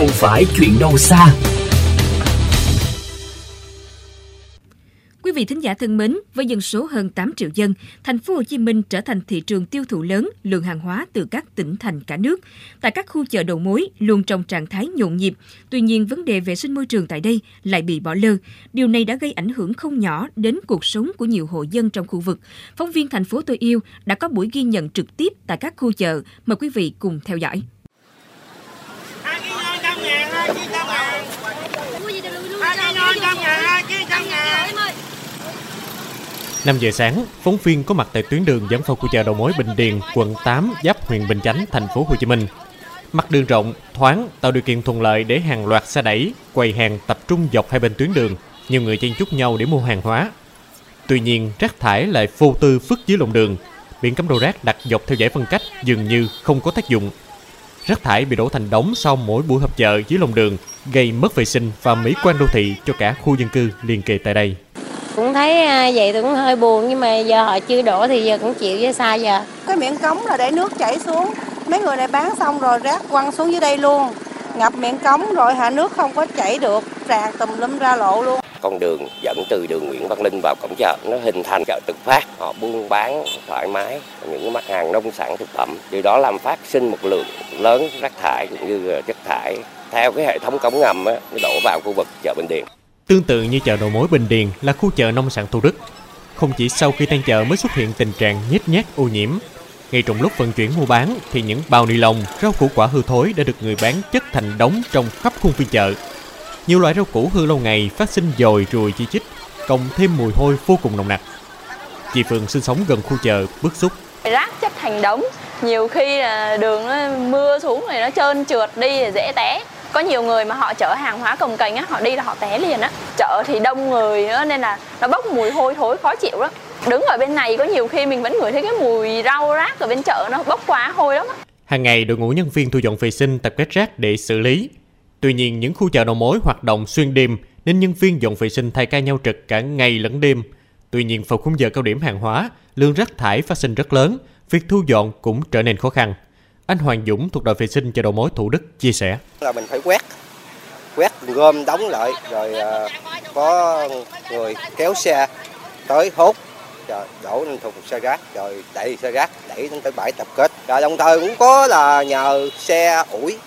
không phải chuyện đâu xa. Quý vị thính giả thân mến, với dân số hơn 8 triệu dân, thành phố Hồ Chí Minh trở thành thị trường tiêu thụ lớn lượng hàng hóa từ các tỉnh thành cả nước. Tại các khu chợ đầu mối luôn trong trạng thái nhộn nhịp, tuy nhiên vấn đề vệ sinh môi trường tại đây lại bị bỏ lơ. Điều này đã gây ảnh hưởng không nhỏ đến cuộc sống của nhiều hộ dân trong khu vực. Phóng viên thành phố tôi yêu đã có buổi ghi nhận trực tiếp tại các khu chợ. Mời quý vị cùng theo dõi. 5 giờ sáng, phóng viên có mặt tại tuyến đường dẫn vào khu chợ đầu mối Bình Điền, quận 8, giáp huyện Bình Chánh, thành phố Hồ Chí Minh. Mặt đường rộng, thoáng, tạo điều kiện thuận lợi để hàng loạt xe đẩy, quầy hàng tập trung dọc hai bên tuyến đường, nhiều người chen chúc nhau để mua hàng hóa. Tuy nhiên, rác thải lại vô tư phức dưới lòng đường. Biển cấm đồ rác đặt dọc theo giải phân cách dường như không có tác dụng. Rác thải bị đổ thành đống sau mỗi buổi họp chợ dưới lòng đường, gây mất vệ sinh và mỹ quan đô thị cho cả khu dân cư liền kề tại đây. Cũng thấy à, vậy tôi cũng hơi buồn nhưng mà giờ họ chưa đổ thì giờ cũng chịu với sao giờ? Cái miệng cống là để nước chảy xuống. Mấy người này bán xong rồi rác quăng xuống dưới đây luôn. Ngập miệng cống rồi hạ nước không có chảy được. Tràn tùm lum ra lộ luôn con đường dẫn từ đường Nguyễn Văn Linh vào cổng chợ nó hình thành chợ tự phát họ buôn bán thoải mái những mặt hàng nông sản thực phẩm điều đó làm phát sinh một lượng lớn rác thải cũng như chất thải theo cái hệ thống cống ngầm á, nó đổ vào khu vực chợ Bình Điền Tương tự như chợ đầu mối Bình Điền là khu chợ nông sản Thủ Đức. Không chỉ sau khi tan chợ mới xuất hiện tình trạng nhét nhét ô nhiễm. Ngay trong lúc vận chuyển mua bán thì những bao ni lông, rau củ quả hư thối đã được người bán chất thành đống trong khắp khuôn viên chợ. Nhiều loại rau củ hư lâu ngày phát sinh dồi ruồi chi chít, cộng thêm mùi hôi vô cùng nồng nặc. Chị Phương sinh sống gần khu chợ bức xúc. Rác chất thành đống, nhiều khi là đường nó mưa xuống rồi nó trơn trượt đi dễ té. Có nhiều người mà họ chở hàng hóa cồng cành á họ đi là họ té liền á. Chợ thì đông người nữa nên là nó bốc mùi hôi thối khó chịu lắm. Đứng ở bên này có nhiều khi mình vẫn ngửi thấy cái mùi rau rác ở bên chợ nó bốc quá hôi lắm á. Hàng ngày đội ngũ nhân viên thu dọn vệ sinh tập kết rác để xử lý tuy nhiên những khu chợ đầu mối hoạt động xuyên đêm nên nhân viên dọn vệ sinh thay ca nhau trực cả ngày lẫn đêm. Tuy nhiên vào khung giờ cao điểm hàng hóa lượng rác thải phát sinh rất lớn việc thu dọn cũng trở nên khó khăn. Anh Hoàng Dũng thuộc đội vệ sinh chợ đầu mối Thủ Đức chia sẻ. Là mình phải quét, quét gom đóng lại rồi à, có người kéo xe tới hốt rồi đổ lên thùng xe rác rồi đẩy xe rác đẩy đến tới bãi tập kết. Rồi đồng thời cũng có là nhờ xe ủi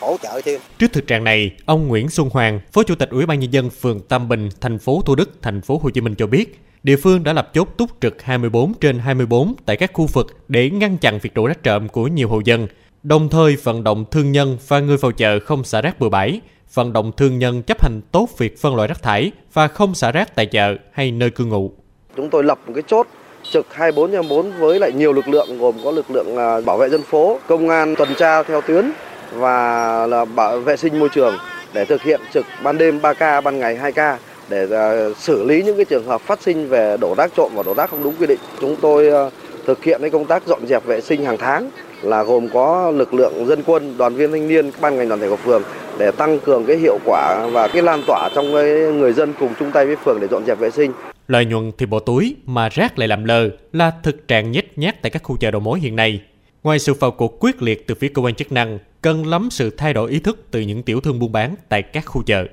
hỗ trợ thêm. Trước thực trạng này, ông Nguyễn Xuân Hoàng, Phó Chủ tịch Ủy ban nhân dân phường Tam Bình, thành phố Thủ Đức, thành phố Hồ Chí Minh cho biết, địa phương đã lập chốt túc trực 24 trên 24 tại các khu vực để ngăn chặn việc đổ rác trộm của nhiều hộ dân, đồng thời vận động thương nhân và người vào chợ không xả rác bừa bãi, vận động thương nhân chấp hành tốt việc phân loại rác thải và không xả rác tại chợ hay nơi cư ngụ. Chúng tôi lập một cái chốt trực 24 trên 4 với lại nhiều lực lượng gồm có lực lượng à, bảo vệ dân phố, công an tuần tra theo tuyến và là bảo vệ sinh môi trường để thực hiện trực ban đêm 3K, ban ngày 2K để à, xử lý những cái trường hợp phát sinh về đổ rác trộm và đổ rác không đúng quy định. Chúng tôi à, thực hiện cái công tác dọn dẹp vệ sinh hàng tháng là gồm có lực lượng dân quân, đoàn viên thanh niên, ban ngành đoàn thể của phường để tăng cường cái hiệu quả và cái lan tỏa trong cái người dân cùng chung tay với phường để dọn dẹp vệ sinh. Lợi nhuận thì bỏ túi mà rác lại làm lờ là thực trạng nhích nhát tại các khu chợ đầu mối hiện nay. Ngoài sự vào cuộc quyết liệt từ phía cơ quan chức năng, cần lắm sự thay đổi ý thức từ những tiểu thương buôn bán tại các khu chợ.